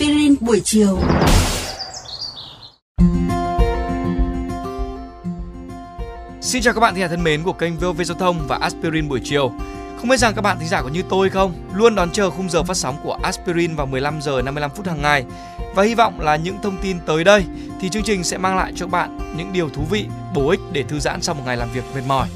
aspirin buổi chiều. Xin chào các bạn thính giả thân mến của kênh VOV Giao thông và Aspirin buổi chiều. Không biết rằng các bạn thính giả có như tôi không, luôn đón chờ khung giờ phát sóng của Aspirin vào 15 giờ 55 phút hàng ngày. Và hy vọng là những thông tin tới đây thì chương trình sẽ mang lại cho bạn những điều thú vị, bổ ích để thư giãn sau một ngày làm việc mệt mỏi.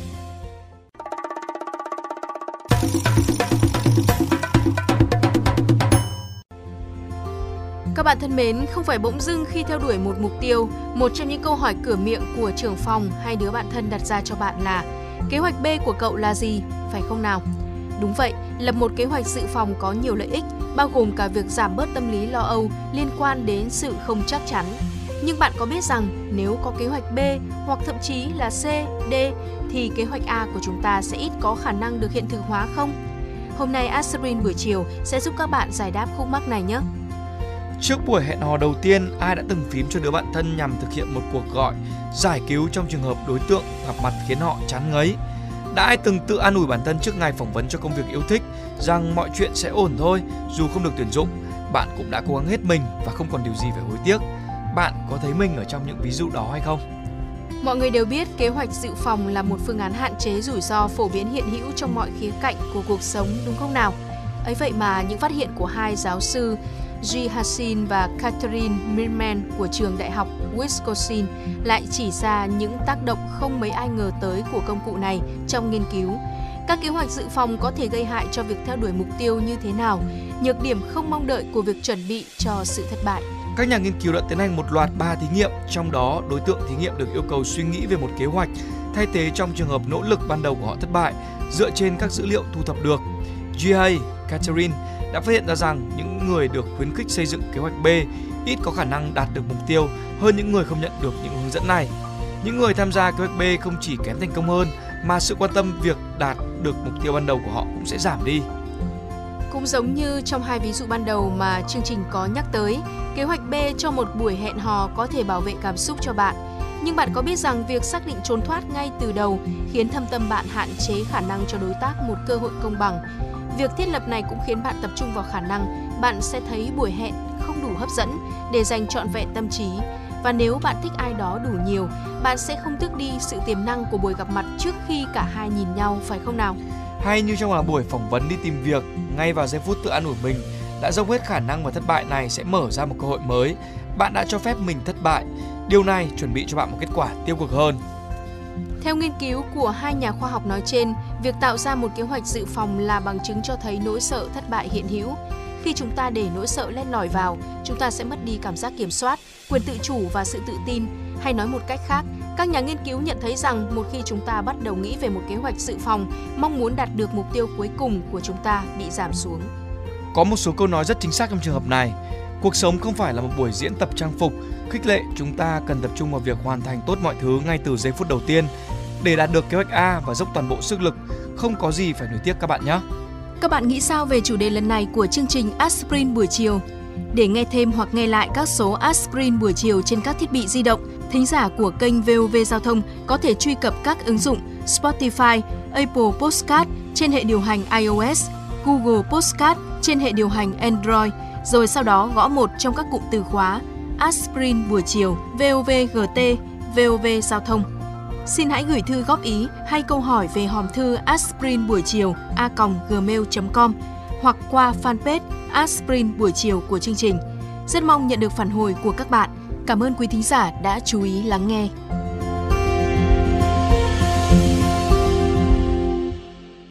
Bạn thân mến, không phải bỗng dưng khi theo đuổi một mục tiêu, một trong những câu hỏi cửa miệng của trưởng phòng hay đứa bạn thân đặt ra cho bạn là kế hoạch B của cậu là gì, phải không nào? Đúng vậy, lập một kế hoạch dự phòng có nhiều lợi ích, bao gồm cả việc giảm bớt tâm lý lo âu liên quan đến sự không chắc chắn. Nhưng bạn có biết rằng nếu có kế hoạch B hoặc thậm chí là C, D thì kế hoạch A của chúng ta sẽ ít có khả năng được hiện thực hóa không? Hôm nay Aspirin buổi chiều sẽ giúp các bạn giải đáp khúc mắc này nhé. Trước buổi hẹn hò đầu tiên, ai đã từng phím cho đứa bạn thân nhằm thực hiện một cuộc gọi giải cứu trong trường hợp đối tượng gặp mặt khiến họ chán ngấy? Đã ai từng tự an ủi bản thân trước ngày phỏng vấn cho công việc yêu thích rằng mọi chuyện sẽ ổn thôi, dù không được tuyển dụng, bạn cũng đã cố gắng hết mình và không còn điều gì phải hối tiếc. Bạn có thấy mình ở trong những ví dụ đó hay không? Mọi người đều biết kế hoạch dự phòng là một phương án hạn chế rủi ro phổ biến hiện hữu trong mọi khía cạnh của cuộc sống đúng không nào? Ấy vậy mà những phát hiện của hai giáo sư G. Hassin và Catherine Milman của trường đại học Wisconsin lại chỉ ra những tác động không mấy ai ngờ tới của công cụ này trong nghiên cứu. Các kế hoạch dự phòng có thể gây hại cho việc theo đuổi mục tiêu như thế nào, nhược điểm không mong đợi của việc chuẩn bị cho sự thất bại. Các nhà nghiên cứu đã tiến hành một loạt 3 thí nghiệm, trong đó đối tượng thí nghiệm được yêu cầu suy nghĩ về một kế hoạch thay thế trong trường hợp nỗ lực ban đầu của họ thất bại dựa trên các dữ liệu thu thập được. GA, Catherine đã phát hiện ra rằng những người được khuyến khích xây dựng kế hoạch B ít có khả năng đạt được mục tiêu hơn những người không nhận được những hướng dẫn này. Những người tham gia kế hoạch B không chỉ kém thành công hơn mà sự quan tâm việc đạt được mục tiêu ban đầu của họ cũng sẽ giảm đi. Cũng giống như trong hai ví dụ ban đầu mà chương trình có nhắc tới, kế hoạch B cho một buổi hẹn hò có thể bảo vệ cảm xúc cho bạn. Nhưng bạn có biết rằng việc xác định trốn thoát ngay từ đầu khiến thâm tâm bạn hạn chế khả năng cho đối tác một cơ hội công bằng. Việc thiết lập này cũng khiến bạn tập trung vào khả năng bạn sẽ thấy buổi hẹn không đủ hấp dẫn để dành trọn vẹn tâm trí. Và nếu bạn thích ai đó đủ nhiều, bạn sẽ không tước đi sự tiềm năng của buổi gặp mặt trước khi cả hai nhìn nhau, phải không nào? Hay như trong là buổi phỏng vấn đi tìm việc, ngay vào giây phút tự an ủi mình, đã dốc hết khả năng và thất bại này sẽ mở ra một cơ hội mới. Bạn đã cho phép mình thất bại. Điều này chuẩn bị cho bạn một kết quả tiêu cực hơn. Theo nghiên cứu của hai nhà khoa học nói trên, việc tạo ra một kế hoạch dự phòng là bằng chứng cho thấy nỗi sợ thất bại hiện hữu. Khi chúng ta để nỗi sợ len lỏi vào, chúng ta sẽ mất đi cảm giác kiểm soát, quyền tự chủ và sự tự tin. Hay nói một cách khác, các nhà nghiên cứu nhận thấy rằng một khi chúng ta bắt đầu nghĩ về một kế hoạch dự phòng, mong muốn đạt được mục tiêu cuối cùng của chúng ta bị giảm xuống. Có một số câu nói rất chính xác trong trường hợp này. Cuộc sống không phải là một buổi diễn tập trang phục, khích lệ chúng ta cần tập trung vào việc hoàn thành tốt mọi thứ ngay từ giây phút đầu tiên để đạt được kế hoạch A và dốc toàn bộ sức lực. Không có gì phải nuối tiếc các bạn nhé. Các bạn nghĩ sao về chủ đề lần này của chương trình Aspirin buổi chiều? Để nghe thêm hoặc nghe lại các số Aspirin buổi chiều trên các thiết bị di động, thính giả của kênh VOV Giao thông có thể truy cập các ứng dụng Spotify, Apple Podcast trên hệ điều hành iOS, Google Podcast trên hệ điều hành Android, rồi sau đó gõ một trong các cụm từ khóa Aspirin buổi chiều, VOVGT, VOV Giao thông. Xin hãy gửi thư góp ý hay câu hỏi về hòm thư aspirin buổi chiều a gmail.com hoặc qua fanpage aspirin buổi chiều của chương trình. Rất mong nhận được phản hồi của các bạn. Cảm ơn quý thính giả đã chú ý lắng nghe.